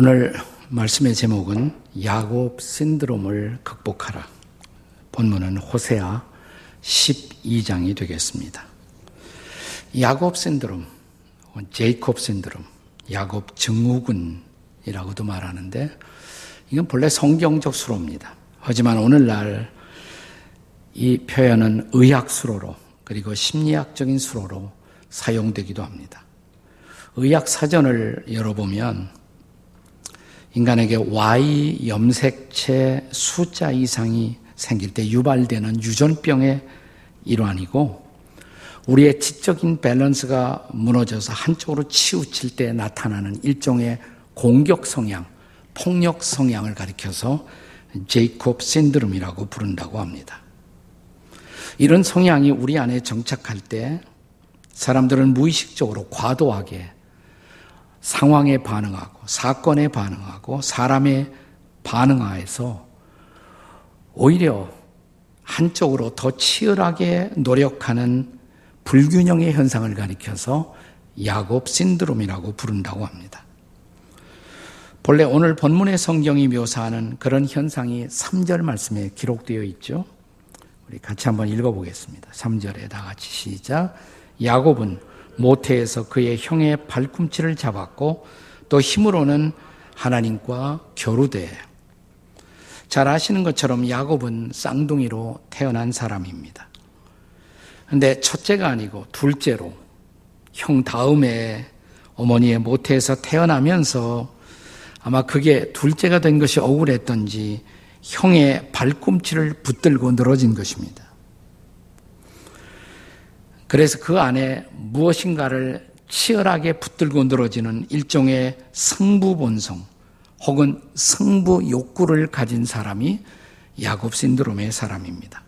오늘 말씀의 제목은 야곱 신드롬을 극복하라. 본문은 호세아 12장이 되겠습니다. 야곱 신드롬, 제이콥 신드롬, 야곱 증후군이라고도 말하는데 이건 본래 성경적 수로입니다. 하지만 오늘날 이 표현은 의학 수로로 그리고 심리학적인 수로로 사용되기도 합니다. 의학 사전을 열어보면 인간에게 Y 염색체 숫자 이상이 생길 때 유발되는 유전병의 일환이고 우리의 지적인 밸런스가 무너져서 한쪽으로 치우칠 때 나타나는 일종의 공격 성향, 폭력 성향을 가리켜서 제이콥 신드롬이라고 부른다고 합니다. 이런 성향이 우리 안에 정착할 때 사람들은 무의식적으로 과도하게 상황에 반응하고 사건에 반응하고 사람에 반응하여서 오히려 한쪽으로 더 치열하게 노력하는 불균형의 현상을 가리켜서 야곱 신드롬이라고 부른다고 합니다. 본래 오늘 본문의 성경이 묘사하는 그런 현상이 3절 말씀에 기록되어 있죠. 우리 같이 한번 읽어보겠습니다. 3절에 다 같이 시작. 야곱은 모태에서 그의 형의 발꿈치를 잡았고 또 힘으로는 하나님과 겨루되 잘 아시는 것처럼 야곱은 쌍둥이로 태어난 사람입니다. 근데 첫째가 아니고 둘째로 형 다음에 어머니의 모태에서 태어나면서 아마 그게 둘째가 된 것이 억울했던지 형의 발꿈치를 붙들고 늘어진 것입니다. 그래서 그 안에 무엇인가를 치열하게 붙들고 늘어지는 일종의 승부 본성 혹은 승부 욕구를 가진 사람이 야곱 신드롬의 사람입니다.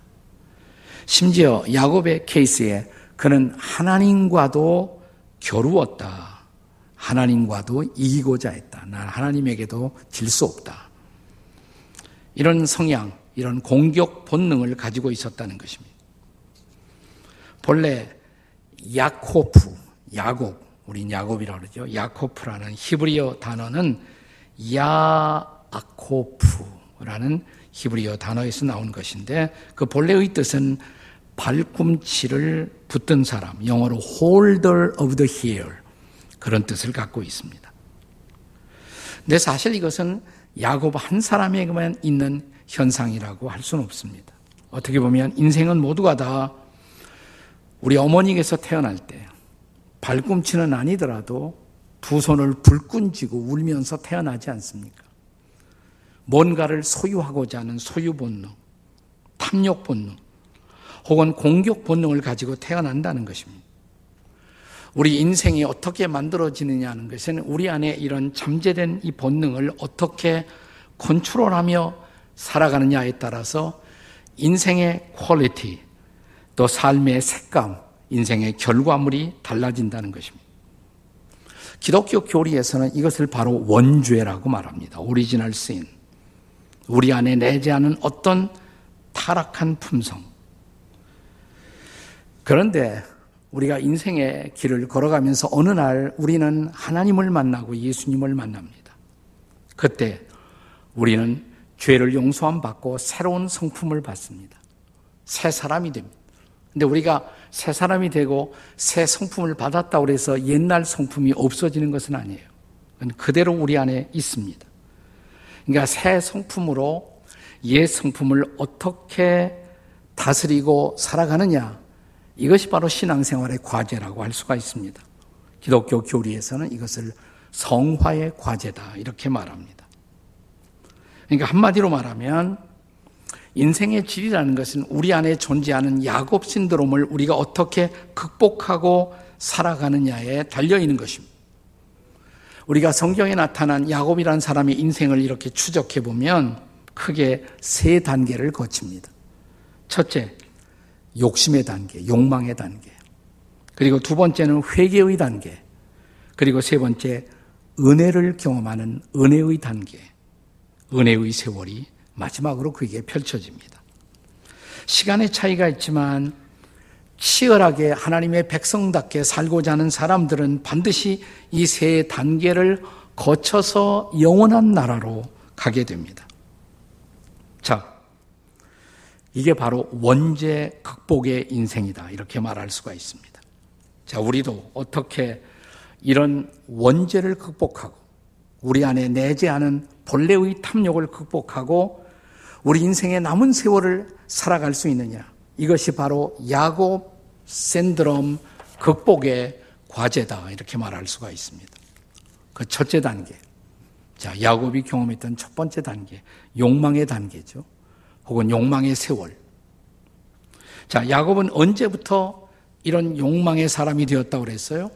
심지어 야곱의 케이스에 그는 하나님과도 겨루었다. 하나님과도 이기고자 했다. 난 하나님에게도 질 수 없다. 이런 성향, 이런 공격 본능을 가지고 있었다는 것입니다. 본래 야코프, 야곱, 우린 야곱이라고 그러죠. 야코프라는 히브리어 단어는 야아코프라는 히브리어 단어에서 나온 것인데 그 본래의 뜻은 발꿈치를 붙든 사람, 영어로 holder of the heel 그런 뜻을 갖고 있습니다. 근데 사실 이것은 야곱 한 사람에게만 있는 현상이라고 할 수는 없습니다. 어떻게 보면 인생은 모두가 다 우리 어머니께서 태어날 때 발꿈치는 아니더라도 두 손을 불끈 쥐고 울면서 태어나지 않습니까? 뭔가를 소유하고자 하는 소유 본능, 탐욕 본능, 혹은 공격 본능을 가지고 태어난다는 것입니다. 우리 인생이 어떻게 만들어지느냐는 것은 우리 안에 이런 잠재된 이 본능을 어떻게 컨트롤하며 살아가느냐에 따라서 인생의 quality, 또 삶의 색감, 인생의 결과물이 달라진다는 것입니다. 기독교 교리에서는 이것을 바로 원죄라고 말합니다. Original sin. 우리 안에 내재하는 어떤 타락한 품성. 그런데 우리가 인생의 길을 걸어가면서 어느 날 우리는 하나님을 만나고 예수님을 만납니다. 그때 우리는 죄를 용서함 받고 새로운 성품을 받습니다. 새 사람이 됩니다. 근데 우리가 새 사람이 되고 새 성품을 받았다고 해서 옛날 성품이 없어지는 것은 아니에요. 그대로 우리 안에 있습니다. 그러니까 새 성품으로 옛 성품을 어떻게 다스리고 살아가느냐. 이것이 바로 신앙생활의 과제라고 할 수가 있습니다. 기독교 교리에서는 이것을 성화의 과제다. 이렇게 말합니다. 그러니까 한마디로 말하면 인생의 질이라는 것은 우리 안에 존재하는 야곱 신드롬을 우리가 어떻게 극복하고 살아가느냐에 달려 있는 것입니다. 우리가 성경에 나타난 야곱이라는 사람의 인생을 이렇게 추적해 보면 크게 세 단계를 거칩니다. 첫째, 욕심의 단계, 욕망의 단계. 그리고 두 번째는 회개의 단계. 그리고 세 번째, 은혜를 경험하는 은혜의 단계. 은혜의 세월이 마지막으로 그게 펼쳐집니다. 시간의 차이가 있지만 치열하게 하나님의 백성답게 살고자 하는 사람들은 반드시 이 세 단계를 거쳐서 영원한 나라로 가게 됩니다. 자, 이게 바로 원죄 극복의 인생이다. 이렇게 말할 수가 있습니다. 자, 우리도 어떻게 이런 원죄를 극복하고 우리 안에 내재하는 본래의 탐욕을 극복하고 우리 인생의 남은 세월을 살아갈 수 있느냐. 이것이 바로 야곱 샌드롬 극복의 과제다. 이렇게 말할 수가 있습니다. 그 첫째 단계. 자, 야곱이 경험했던 첫 번째 단계. 욕망의 단계죠. 혹은 욕망의 세월. 자, 야곱은 언제부터 이런 욕망의 사람이 되었다고 그랬어요?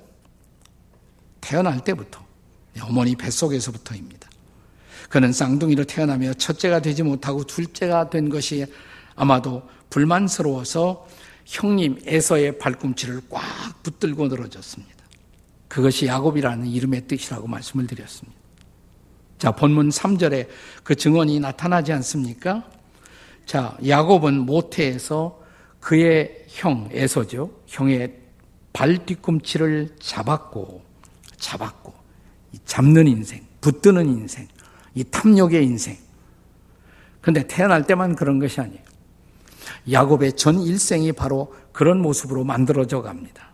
태어날 때부터. 어머니 뱃속에서부터입니다. 그는 쌍둥이로 태어나며 첫째가 되지 못하고 둘째가 된 것이 아마도 불만스러워서 형님 에서의 발꿈치를 꽉 붙들고 늘어졌습니다. 그것이 야곱이라는 이름의 뜻이라고 말씀을 드렸습니다. 자, 본문 3절에 그 증언이 나타나지 않습니까? 자, 야곱은 모태에서 그의 형 에서죠. 형의 발 뒤꿈치를 잡았고 잡았고 잡는 인생, 붙드는 인생, 이 탐욕의 인생. 근데 태어날 때만 그런 것이 아니에요. 야곱의 전 일생이 바로 그런 모습으로 만들어져 갑니다.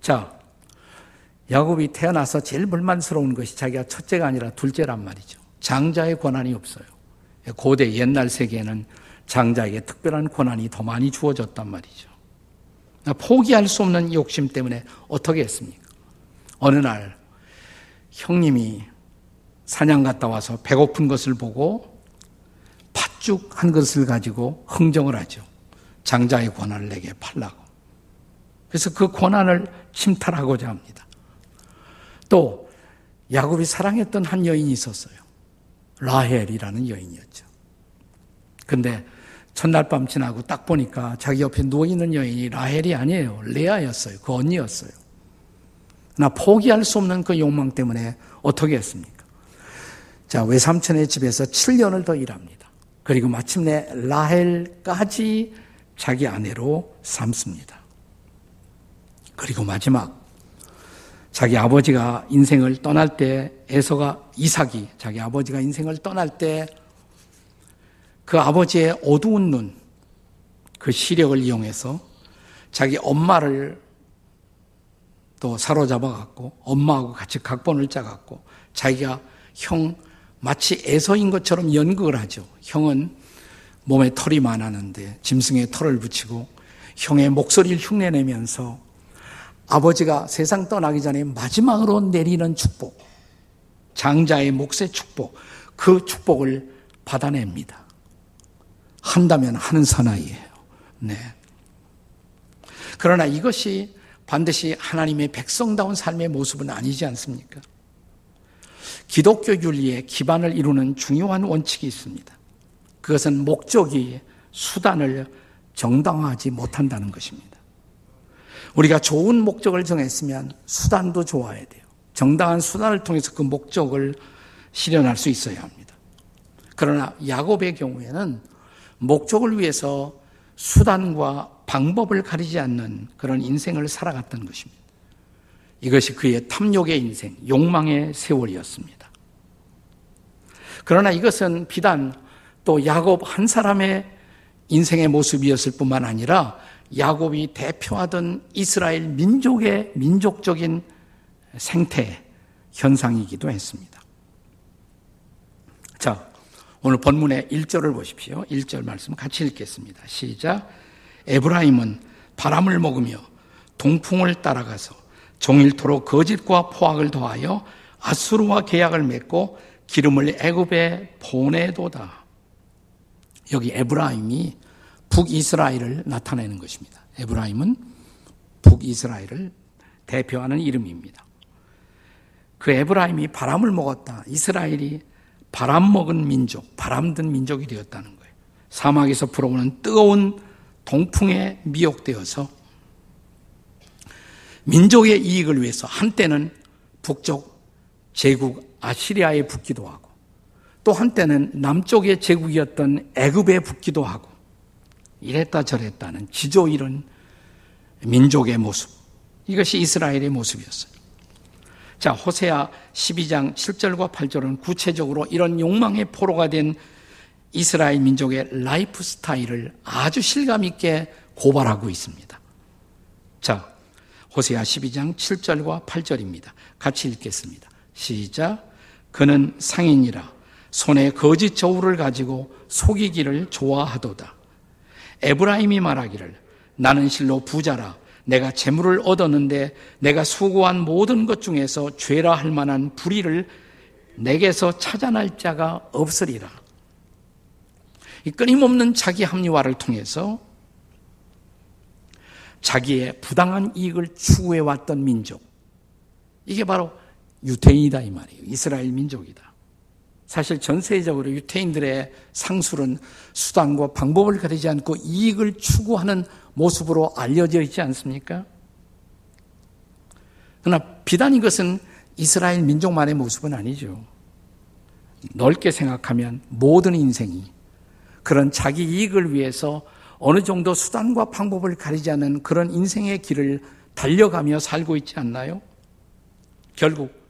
자, 야곱이 태어나서 제일 불만스러운 것이 자기가 첫째가 아니라 둘째란 말이죠. 장자의 권한이 없어요. 고대 옛날 세계에는 장자에게 특별한 권한이 더 많이 주어졌단 말이죠. 포기할 수 없는 욕심 때문에 어떻게 했습니까? 어느 날 형님이 사냥 갔다 와서 배고픈 것을 보고 팥죽 한 것을 가지고 흥정을 하죠. 장자의 권한을 내게 팔라고. 그래서 그 권한을 침탈하고자 합니다. 또 야곱이 사랑했던 한 여인이 있었어요. 라헬이라는 여인이었죠. 근데 첫날 밤 지나고 딱 보니까 자기 옆에 누워 있는 여인이 라헬이 아니에요. 레아였어요. 그 언니였어요. 나 포기할 수 없는 그 욕망 때문에 어떻게 했습니까? 자, 외삼촌의 집에서 7년을 더 일합니다. 그리고 마침내 라헬까지 자기 아내로 삼습니다. 그리고 마지막 자기 아버지가 인생을 떠날 때 에서가 이삭이 자기 아버지가 인생을 떠날 때 그 아버지의 어두운 눈, 그 시력을 이용해서 자기 엄마를 또 사로잡아 갖고 엄마하고 같이 각본을 짜 갖고 자기가 형 마치 애서인 것처럼 연극을 하죠. 형은 몸에 털이 많았는데 짐승에 털을 붙이고 형의 목소리를 흉내내면서 아버지가 세상 떠나기 전에 마지막으로 내리는 축복, 장자의 몫의 축복, 그 축복을 받아냅니다. 한다면 하는 사나이예요. 네. 그러나 이것이 반드시 하나님의 백성다운 삶의 모습은 아니지 않습니까? 기독교 윤리의 기반을 이루는 중요한 원칙이 있습니다. 그것은 목적이 수단을 정당화하지 못한다는 것입니다. 우리가 좋은 목적을 정했으면 수단도 좋아야 돼요. 정당한 수단을 통해서 그 목적을 실현할 수 있어야 합니다. 그러나 야곱의 경우에는 목적을 위해서 수단과 방법을 가리지 않는 그런 인생을 살아갔던 것입니다. 이것이 그의 탐욕의 인생, 욕망의 세월이었습니다. 그러나 이것은 비단 또 야곱 한 사람의 인생의 모습이었을 뿐만 아니라 야곱이 대표하던 이스라엘 민족의 민족적인 생태 현상이기도 했습니다. 자, 오늘 본문의 1절을 보십시오. 1절 말씀 같이 읽겠습니다. 시작. 에브라임은 바람을 먹으며 동풍을 따라가서 종일토록 거짓과 포악을 더하여 아수르와 계약을 맺고 기름을 애굽에 보내도다. 여기 에브라임이 북이스라엘을 나타내는 것입니다. 에브라임은 북이스라엘을 대표하는 이름입니다. 그 에브라임이 바람을 먹었다. 이스라엘이 바람 먹은 민족, 바람 든 민족이 되었다는 거예요. 사막에서 불어오는 뜨거운 동풍에 미혹되어서 민족의 이익을 위해서 한때는 북쪽 제국 아시리아에 붙기도 하고 또 한때는 남쪽의 제국이었던 애굽에 붙기도 하고 이랬다 저랬다는 지조 잃은 민족의 모습 이것이 이스라엘의 모습이었어요. 자, 호세아 12장 7절과 8절은 구체적으로 이런 욕망의 포로가 된 이스라엘 민족의 라이프 스타일을 아주 실감 있게 고발하고 있습니다. 자, 호세아 12장 7절과 8절입니다. 같이 읽겠습니다. 시작. 그는 상인이라 손에 거짓 저울을 가지고 속이기를 좋아하도다. 에브라임이 말하기를 나는 실로 부자라 내가 재물을 얻었는데 내가 수고한 모든 것 중에서 죄라 할 만한 불의를 내게서 찾아날 자가 없으리라. 이 끊임없는 자기 합리화를 통해서 자기의 부당한 이익을 추구해 왔던 민족. 이게 바로 유태인이다 이 말이에요. 이스라엘 민족이다. 사실 전 세계적으로 유태인들의 상술은 수단과 방법을 가리지 않고 이익을 추구하는 모습으로 알려져 있지 않습니까? 그러나 비단 이것은 이스라엘 민족만의 모습은 아니죠. 넓게 생각하면 모든 인생이 그런 자기 이익을 위해서 어느 정도 수단과 방법을 가리지 않는 그런 인생의 길을 달려가며 살고 있지 않나요? 결국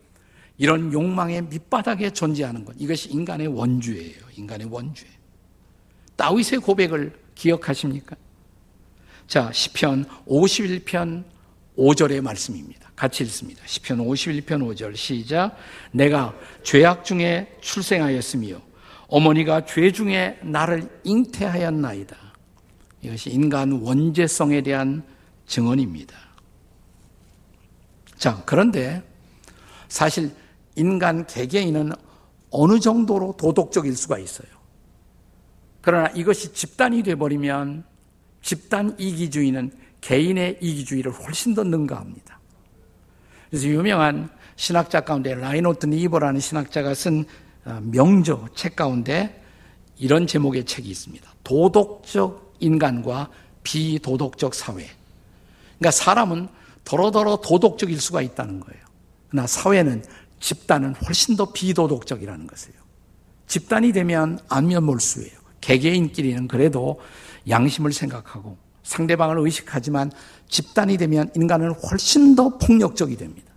이런 욕망의 밑바닥에 존재하는 것 이것이 인간의 원주예요. 인간의 원주예. 다윗의 고백을 기억하십니까? 자, 시편 51편 5절의 말씀입니다. 같이 읽습니다. 시편 51편 5절 시작. 내가 죄악 중에 출생하였으며 어머니가 죄 중에 나를 잉태하였나이다. 이것이 인간 원죄성에 대한 증언입니다. 자, 그런데 사실 인간 개개인은 어느 정도로 도덕적일 수가 있어요. 그러나 이것이 집단이 되어버리면 집단 이기주의는 개인의 이기주의를 훨씬 더 능가합니다. 그래서 유명한 신학자 가운데 라인홀드 니버라는 신학자가 쓴 어, 명저 책 가운데 이런 제목의 책이 있습니다. 도덕적 인간과 비도덕적 사회. 그러니까 사람은 더러더러 도덕적일 수가 있다는 거예요. 그러나 사회는 집단은 훨씬 더 비도덕적이라는 것이에요. 집단이 되면 안면몰수예요. 개개인끼리는 그래도 양심을 생각하고 상대방을 의식하지만 집단이 되면 인간은 훨씬 더 폭력적이 됩니다.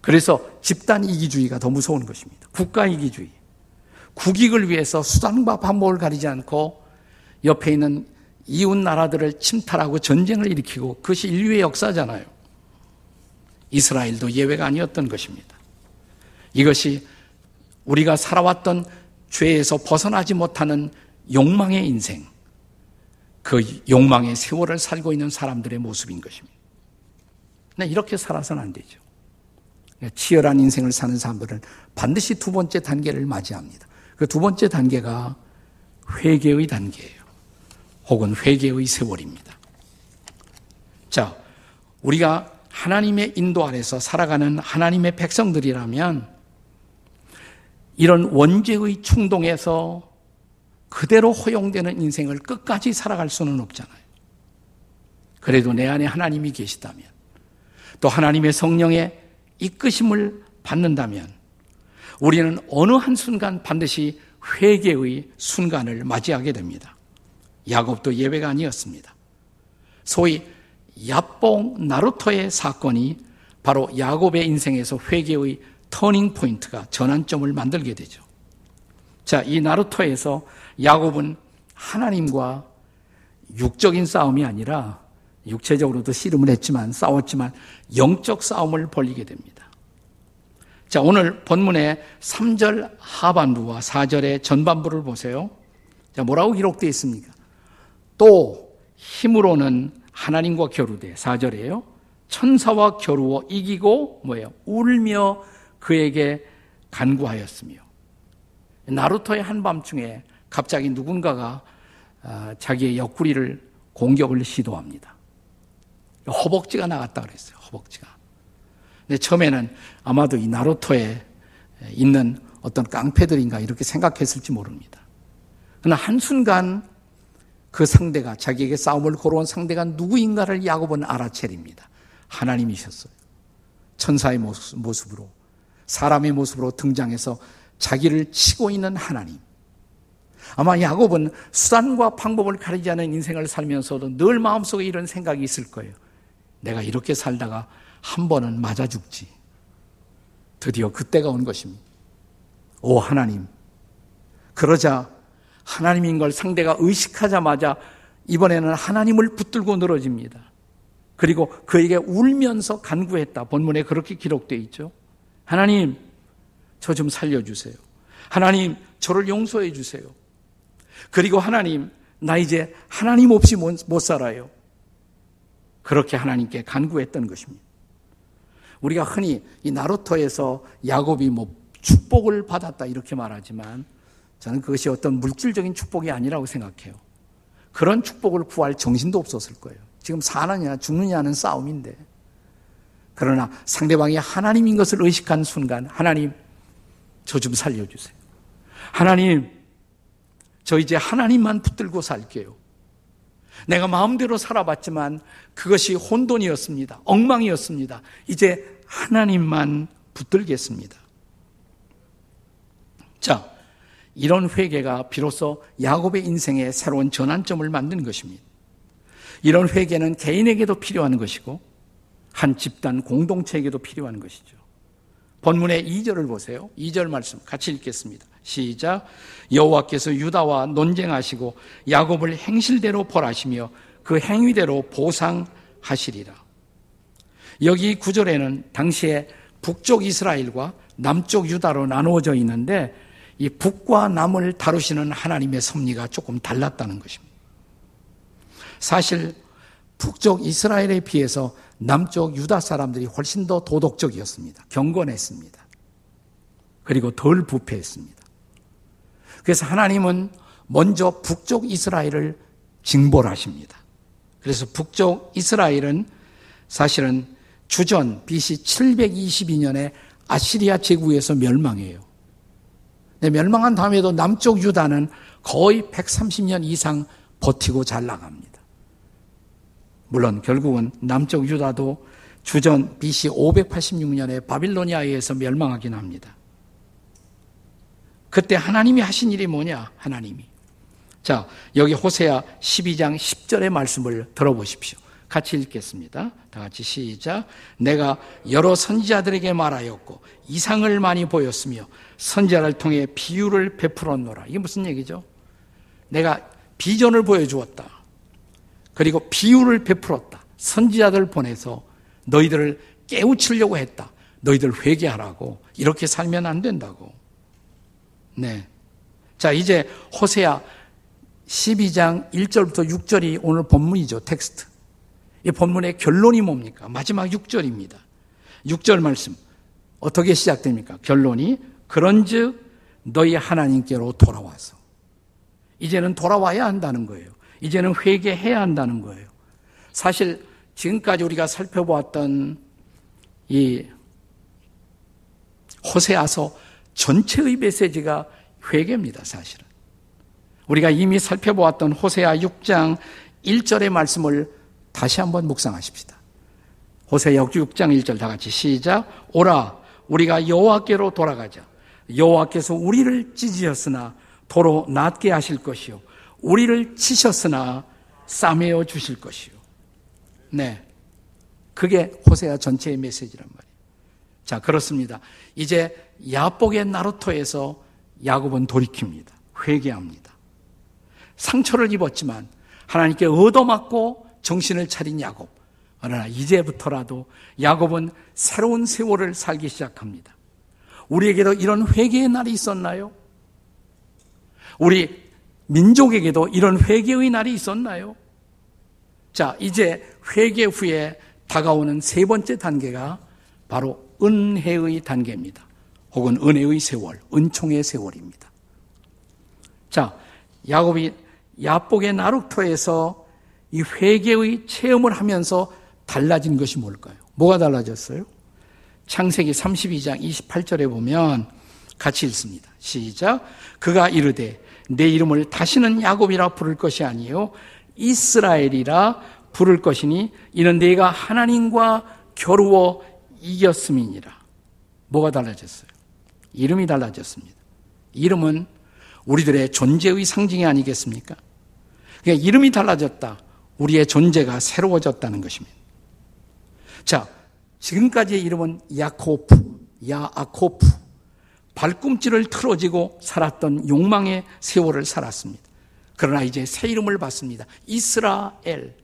그래서 집단 이기주의가 더 무서운 것입니다. 국가 이기주의. 국익을 위해서 수단과 방법을 가리지 않고 옆에 있는 이웃 나라들을 침탈하고 전쟁을 일으키고 그것이 인류의 역사잖아요. 이스라엘도 예외가 아니었던 것입니다. 이것이 우리가 살아왔던 죄에서 벗어나지 못하는 욕망의 인생, 그 욕망의 세월을 살고 있는 사람들의 모습인 것입니다. 네, 이렇게 살아서는 안 되죠. 치열한 인생을 사는 사람들은 반드시 두 번째 단계를 맞이합니다. 그 두 번째 단계가 회개의 단계예요. 혹은 회개의 세월입니다. 자, 우리가 하나님의 인도 아래서 살아가는 하나님의 백성들이라면 이런 원죄의 충동에서 그대로 허용되는 인생을 끝까지 살아갈 수는 없잖아요. 그래도 내 안에 하나님이 계시다면 또 하나님의 성령의 이끄심을 받는다면 우리는 어느 한순간 반드시 회개의 순간을 맞이하게 됩니다. 야곱도 예외가 아니었습니다. 소위 야뽕 나루토의 사건이 바로 야곱의 인생에서 회개의 터닝 포인트가 전환점을 만들게 되죠. 자, 이 나루토에서 야곱은 하나님과 육적인 싸움이 아니라 육체적으로도 씨름을 했지만 싸웠지만 영적 싸움을 벌리게 됩니다. 자, 오늘 본문의 3절 하반부와 4절의 전반부를 보세요. 자, 뭐라고 기록되어 있습니까? 또 힘으로는 하나님과 겨루되 4절이에요. 천사와 겨루어 이기고 뭐예요? 울며 그에게 간구하였으며 나루토의 한밤중에 갑자기 누군가가 아, 자기의 옆구리를 공격을 시도합니다. 허벅지가 나갔다 그랬어요. 허벅지가. 근데 처음에는 아마도 이 나루토에 있는 어떤 깡패들인가 이렇게 생각했을지 모릅니다. 그러나 한순간 그 상대가 자기에게 싸움을 걸어온 상대가 누구인가를 야곱은 알아채립니다. 하나님이셨어요. 천사의 모습으로 사람의 모습으로 등장해서 자기를 치고 있는 하나님. 아마 야곱은 수단과 방법을 가리지 않은 인생을 살면서도 늘 마음속에 이런 생각이 있을 거예요. 내가 이렇게 살다가 한 번은 맞아 죽지. 드디어 그때가 온 것입니다. 오 하나님. 그러자 하나님인 걸 상대가 의식하자마자 이번에는 하나님을 붙들고 늘어집니다. 그리고 그에게 울면서 간구했다. 본문에 그렇게 기록되어 있죠. 하나님, 저 좀 살려주세요. 하나님, 저를 용서해 주세요. 그리고 하나님, 나 이제 하나님 없이 못 살아요. 그렇게 하나님께 간구했던 것입니다. 우리가 흔히 이 나루토에서 야곱이 뭐 축복을 받았다 이렇게 말하지만 저는 그것이 어떤 물질적인 축복이 아니라고 생각해요. 그런 축복을 구할 정신도 없었을 거예요. 지금 사느냐 죽느냐는 싸움인데. 그러나 상대방이 하나님인 것을 의식한 순간 하나님 저 좀 살려주세요. 하나님 저 이제 하나님만 붙들고 살게요. 내가 마음대로 살아봤지만 그것이 혼돈이었습니다. 엉망이었습니다. 이제 하나님만 붙들겠습니다. 자, 이런 회개가 비로소 야곱의 인생에 새로운 전환점을 만든 것입니다. 이런 회개는 개인에게도 필요한 것이고 한 집단 공동체에게도 필요한 것이죠. 본문의 2절을 보세요. 2절 말씀 같이 읽겠습니다. 시작. 여호와께서 유다와 논쟁하시고 야곱을 행실대로 벌하시며 그 행위대로 보상하시리라. 여기 구절에는 당시에 북쪽 이스라엘과 남쪽 유다로 나누어져 있는데 이 북과 남을 다루시는 하나님의 섭리가 조금 달랐다는 것입니다. 사실 북쪽 이스라엘에 비해서 남쪽 유다 사람들이 훨씬 더 도덕적이었습니다. 경건했습니다. 그리고 덜 부패했습니다. 그래서 하나님은 먼저 북쪽 이스라엘을 징벌하십니다. 그래서 북쪽 이스라엘은 사실은 주전 BC 722년에 아시리아 제국에서 멸망해요. 멸망한 다음에도 남쪽 유다는 거의 130년 이상 버티고 잘 나갑니다. 물론 결국은 남쪽 유다도 주전 BC 586년에 바빌로니아에 의해서 멸망하긴 합니다. 그때 하나님이 하신 일이 뭐냐? 하나님이. 자, 여기 호세아 12장 10절의 말씀을 들어보십시오. 같이 읽겠습니다. 다 같이 시작. 내가 여러 선지자들에게 말하였고 이상을 많이 보였으며 선지자를 통해 비유를 베풀었노라. 이게 무슨 얘기죠? 내가 비전을 보여주었다. 그리고 비유를 베풀었다. 선지자들 보내서 너희들을 깨우치려고 했다. 너희들 회개하라고. 이렇게 살면 안 된다고. 네. 자, 이제 호세아 12장 1절부터 6절이 오늘 본문이죠. 텍스트. 이 본문의 결론이 뭡니까? 마지막 6절입니다. 6절 말씀. 어떻게 시작됩니까? 결론이 그런즉 너희 하나님께로 돌아와서 이제는 돌아와야 한다는 거예요. 이제는 회개해야 한다는 거예요. 사실 지금까지 우리가 살펴보았던 이 호세아서 전체의 메시지가 회개입니다, 사실은. 우리가 이미 살펴보았던 호세아 6장 1절의 말씀을 다시 한번 묵상하십시다. 호세아 6장 1절 다 같이 시작. 오라 우리가 여호와께로 돌아가자. 여호와께서 우리를 찢으셨으나 도로 낫게 하실 것이요 우리를 치셨으나 싸매어 주실 것이요. 네. 그게 호세아 전체의 메시지란 말이에요. 자, 그렇습니다. 이제 야복의 나루토에서 야곱은 돌이킵니다. 회개합니다. 상처를 입었지만 하나님께 얻어맞고 정신을 차린 야곱. 그러나 이제부터라도 야곱은 새로운 세월을 살기 시작합니다. 우리에게도 이런 회개의 날이 있었나요? 우리 민족에게도 이런 회개의 날이 있었나요? 자, 이제 회개 후에 다가오는 세 번째 단계가 바로 은혜의 단계입니다. 혹은 은혜의 세월, 은총의 세월입니다. 자, 야곱이 야복의 나룩토에서 이 회개의 체험을 하면서 달라진 것이 뭘까요? 뭐가 달라졌어요? 창세기 32장 28절에 보면 같이 읽습니다. 시작. 그가 이르되 내 이름을 다시는 야곱이라 부를 것이 아니요 이스라엘이라 부를 것이니 이는 내가 하나님과 겨루어 이겼음이니라. 뭐가 달라졌어요? 이름이 달라졌습니다. 이름은 우리들의 존재의 상징이 아니겠습니까? 그러니까 이름이 달라졌다. 우리의 존재가 새로워졌다는 것입니다. 자, 지금까지의 이름은 야코프, 야아코프 발꿈치를 틀어지고 살았던 욕망의 세월을 살았습니다. 그러나 이제 새 이름을 받습니다. 이스라엘.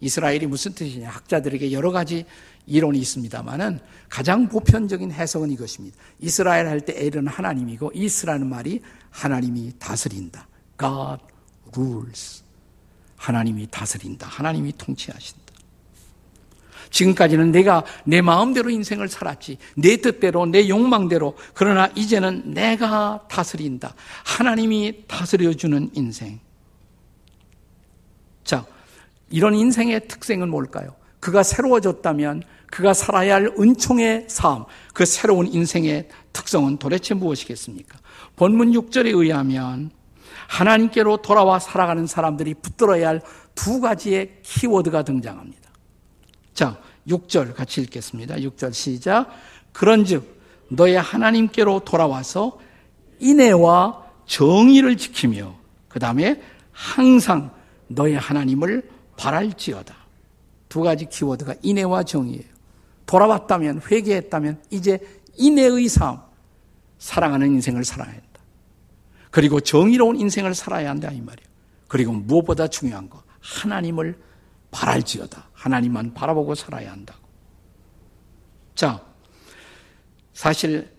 이스라엘이 무슨 뜻이냐? 학자들에게 여러 가지 이론이 있습니다만은 가장 보편적인 해석은 이것입니다. 이스라엘 할 때 엘은 하나님이고 이스라는 말이 하나님이 다스린다. God rules. 하나님이 다스린다. 하나님이 통치하신다. 지금까지는 내가 내 마음대로 인생을 살았지. 내 뜻대로, 내 욕망대로. 그러나 이제는 내가 다스린다. 하나님이 다스려주는 인생. 자, 이런 인생의 특징은 뭘까요? 그가 새로워졌다면 그가 살아야 할 은총의 삶, 그 새로운 인생의 특성은 도대체 무엇이겠습니까? 본문 6절에 의하면 하나님께로 돌아와 살아가는 사람들이 붙들어야 할 두 가지의 키워드가 등장합니다. 자, 6절 같이 읽겠습니다. 6절 시작. 그런즉 너의 하나님께로 돌아와서 인애와 정의를 지키며 그 다음에 항상 너의 하나님을 바랄지어다. 두 가지 키워드가 인애와 정의예요. 돌아왔다면 회개했다면 이제 인애의 삶, 사랑하는 인생을 살아야 한다. 그리고 정의로운 인생을 살아야 한다 이 말이에요. 그리고 무엇보다 중요한 거 하나님을 바랄지어다. 하나님만 바라보고 살아야 한다고. 자, 사실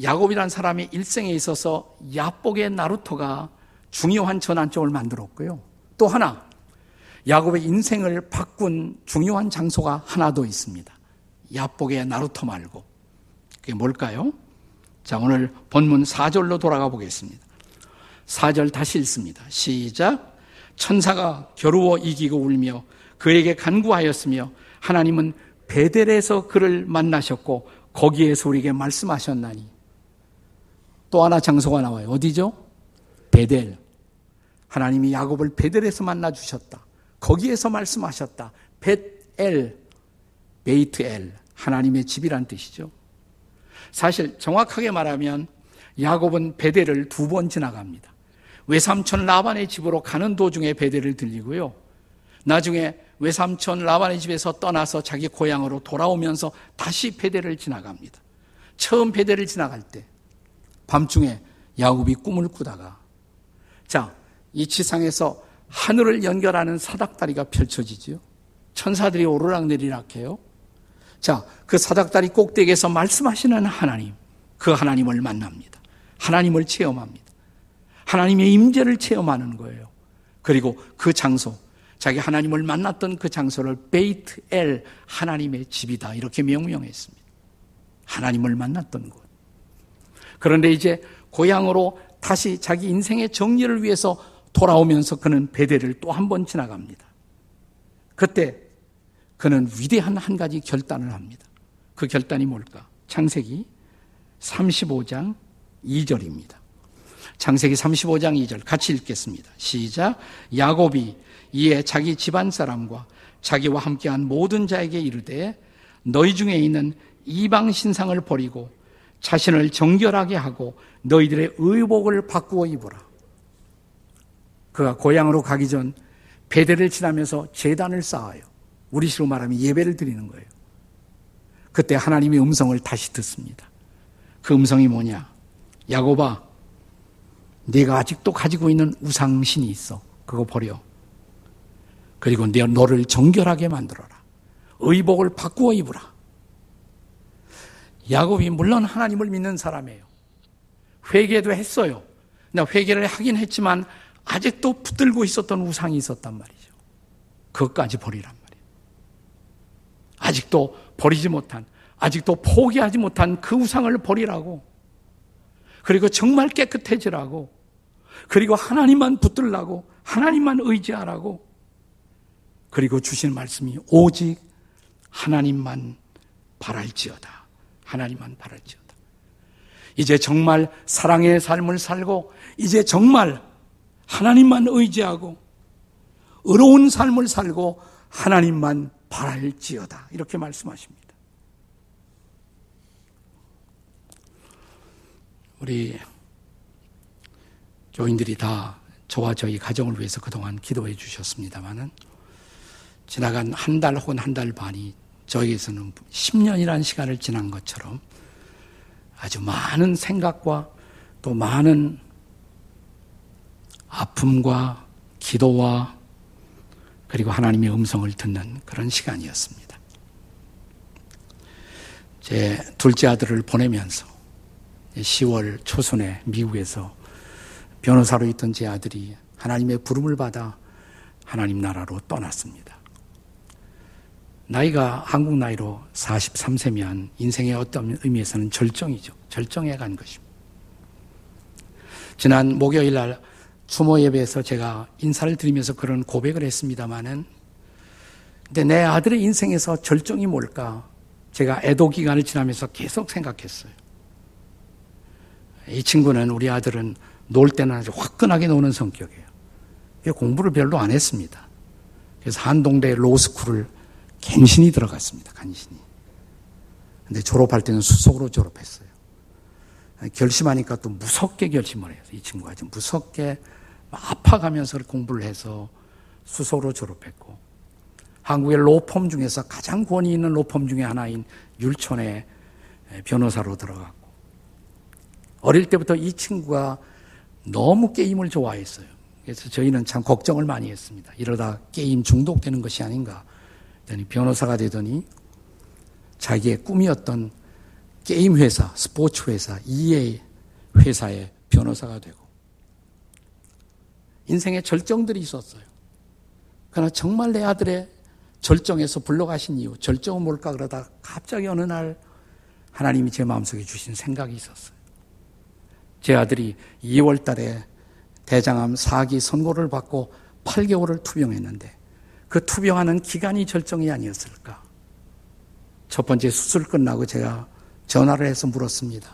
야곱이란 사람의 일생에 있어서 야복의 나루토가 중요한 전환점을 만들었고요. 또 하나 야곱의 인생을 바꾼 중요한 장소가 하나 더 있습니다. 야복의 나루토 말고 그게 뭘까요? 자, 오늘 본문 4절로 돌아가 보겠습니다. 4절 다시 읽습니다. 시작. 천사가 겨루어 이기고 울며 그에게 간구하였으며 하나님은 베델에서 그를 만나셨고 거기에서 우리에게 말씀하셨나니 또 하나 장소가 나와요. 어디죠? 베델. 하나님이 야곱을 베델에서 만나 주셨다. 거기에서 말씀하셨다. 벳엘, 베이트엘, 하나님의 집이란 뜻이죠. 사실 정확하게 말하면 야곱은 베델을 두 번 지나갑니다. 외삼촌 라반의 집으로 가는 도중에 베델을 들리고요. 나중에 외삼촌 라반의 집에서 떠나서 자기 고향으로 돌아오면서 다시 베델을 지나갑니다. 처음 베델을 지나갈 때 밤중에 야곱이 꿈을 꾸다가 자, 이 지상에서 하늘을 연결하는 사닥다리가 펼쳐지지요. 천사들이 오르락내리락 해요. 자, 그 사닥다리 꼭대기에서 말씀하시는 하나님, 그 하나님을 만납니다. 하나님을 체험합니다. 하나님의 임재를 체험하는 거예요. 그리고 그 장소, 자기 하나님을 만났던 그 장소를 베이트 엘 하나님의 집이다 이렇게 명명했습니다. 하나님을 만났던 곳. 그런데 이제 고향으로 다시 자기 인생의 정리를 위해서 돌아오면서 그는 베델을 또 한 번 지나갑니다. 그때 그는 위대한 한 가지 결단을 합니다. 그 결단이 뭘까? 창세기 35장 2절입니다. 창세기 35장 2절 같이 읽겠습니다. 시작. 야곱이 이에 자기 집안 사람과 자기와 함께한 모든 자에게 이르되 너희 중에 있는 이방 신상을 버리고 자신을 정결하게 하고 너희들의 의복을 바꾸어 입어라. 그가 고향으로 가기 전 베델을 지나면서 재단을 쌓아요. 우리식으로 말하면 예배를 드리는 거예요. 그때 하나님의 음성을 다시 듣습니다. 그 음성이 뭐냐? 야곱아, 네가 아직도 가지고 있는 우상신이 있어. 그거 버려. 그리고 내 너를 정결하게 만들어라. 의복을 바꾸어 입으라. 야곱이 물론 하나님을 믿는 사람이에요. 회개도 했어요. 나 회개를 하긴 했지만 아직도 붙들고 있었던 우상이 있었단 말이죠. 그것까지 버리란 말이에요. 아직도 버리지 못한, 아직도 포기하지 못한 그 우상을 버리라고. 그리고 정말 깨끗해지라고. 그리고 하나님만 붙들라고. 하나님만 의지하라고. 그리고 주신 말씀이 오직 하나님만 바랄지어다. 하나님만 바랄지어다. 이제 정말 사랑의 삶을 살고, 이제 정말 하나님만 의지하고, 의로운 삶을 살고, 하나님만 바랄지어다. 이렇게 말씀하십니다. 우리 교인들이 다 저와 저희 가정을 위해서 그동안 기도해 주셨습니다만은 지나간 한 달 혹은 한 달 반이 저에게서는 10년이라는 시간을 지난 것처럼 아주 많은 생각과 또 많은 아픔과 기도와 그리고 하나님의 음성을 듣는 그런 시간이었습니다. 제 둘째 아들을 보내면서 10월 초순에 미국에서 변호사로 있던 제 아들이 하나님의 부름을 받아 하나님 나라로 떠났습니다. 나이가 한국 나이로 43세면 인생의 어떤 의미에서는 절정이죠. 절정에 간 것입니다. 지난 목요일 날 추모 예배에서 제가 인사를 드리면서 그런 고백을 했습니다마는 근데 내 아들의 인생에서 절정이 뭘까? 제가 애도 기간을 지나면서 계속 생각했어요. 이 친구는 우리 아들은 놀 때는 아주 화끈하게 노는 성격이에요. 공부를 별로 안 했습니다. 그래서 한동대 로스쿨을 갱신이 들어갔습니다. 간신히. 근데 졸업할 때는 수석으로 졸업했어요. 결심하니까 또 무섭게 결심을 해요. 이 친구가 좀 무섭게 아파가면서 공부를 해서 수석으로 졸업했고 한국의 로펌 중에서 가장 권위 있는 로펌 중에 하나인 율촌의 변호사로 들어갔고 어릴 때부터 이 친구가 너무 게임을 좋아했어요. 그래서 저희는 참 걱정을 많이 했습니다. 이러다 게임 중독되는 것이 아닌가. 변호사가 되더니 자기의 꿈이었던 게임 회사, 스포츠 회사, EA 회사의 변호사가 되고 인생의 절정들이 있었어요. 그러나 정말 내 아들의 절정에서 불러가신 이유, 절정은 뭘까 그러다 갑자기 어느 날 하나님이 제 마음속에 주신 생각이 있었어요. 제 아들이 2월 달에 대장암 4기 선고를 받고 8개월을 투병했는데 그 투병하는 기간이 절정이 아니었을까? 첫 번째 수술 끝나고 제가 전화를 해서 물었습니다.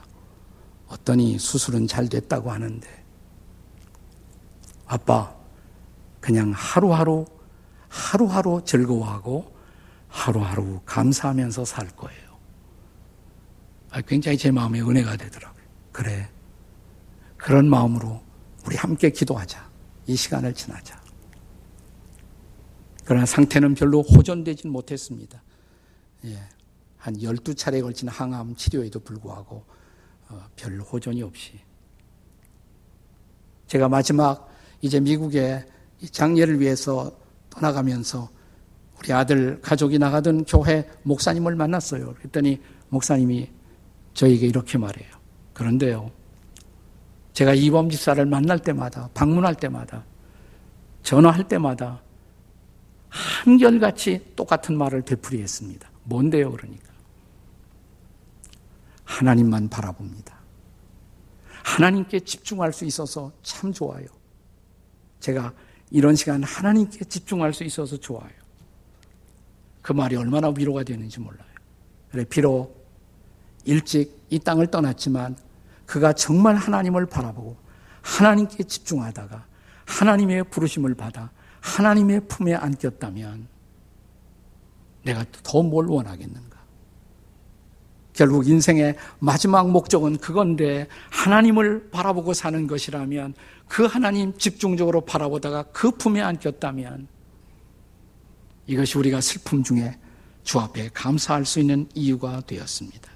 어떠니 수술은 잘 됐다고 하는데 아빠 그냥 하루하루 하루하루 즐거워하고 하루하루 감사하면서 살 거예요. 아, 굉장히 제 마음에 은혜가 되더라고요. 그래. 그런 마음으로 우리 함께 기도하자. 이 시간을 지나자. 그러나 상태는 별로 호전되진 못했습니다. 예, 한 12차례에 걸친 항암 치료에도 불구하고 어, 별 호전이 없이. 제가 마지막 이제 미국에 장례를 위해서 떠나가면서 우리 아들 가족이 나가던 교회 목사님을 만났어요. 그랬더니 목사님이 저에게 이렇게 말해요. 그런데요. 제가 이범 집사를 만날 때마다, 방문할 때마다, 전화할 때마다 한결같이 똑같은 말을 되풀이했습니다. 뭔데요, 그러니까? 하나님만 바라봅니다. 하나님께 집중할 수 있어서 참 좋아요. 제가 이런 시간 하나님께 집중할 수 있어서 좋아요. 그 말이 얼마나 위로가 되는지 몰라요. 그래, 비록 일찍 이 땅을 떠났지만 그가 정말 하나님을 바라보고 하나님께 집중하다가 하나님의 부르심을 받아 하나님의 품에 안겼다면 내가 더 뭘 원하겠는가? 결국 인생의 마지막 목적은 그건데 하나님을 바라보고 사는 것이라면 그 하나님 집중적으로 바라보다가 그 품에 안겼다면 이것이 우리가 슬픔 중에 주 앞에 감사할 수 있는 이유가 되었습니다.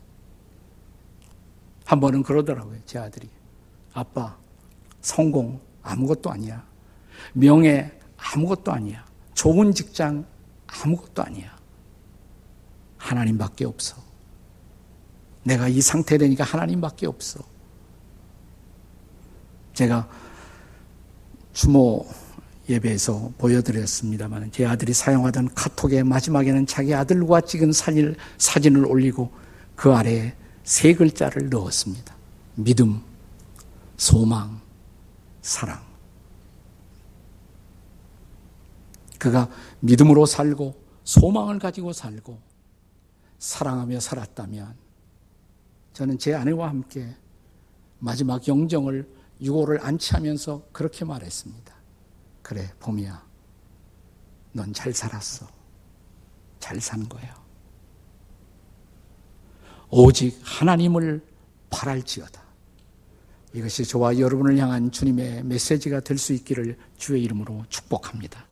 한 번은 그러더라고요, 제 아들이. 아빠, 성공 아무것도 아니야. 명예 아무것도 아니야. 좋은 직장 아무것도 아니야. 하나님밖에 없어. 내가 이 상태 되니까 하나님밖에 없어. 제가 추모 예배에서 보여드렸습니다만 제 아들이 사용하던 카톡의 마지막에는 자기 아들과 찍은 사진을, 사진을 올리고 그 아래에 세 글자를 넣었습니다. 믿음, 소망, 사랑. 그가 믿음으로 살고 소망을 가지고 살고 사랑하며 살았다면 저는 제 아내와 함께 마지막 영정을 유고를 안치하면서 그렇게 말했습니다. 그래, 봄이야. 넌 잘 살았어. 잘 산 거야. 오직 하나님을 바랄지어다. 이것이 저와 여러분을 향한 주님의 메시지가 될 수 있기를 주의 이름으로 축복합니다.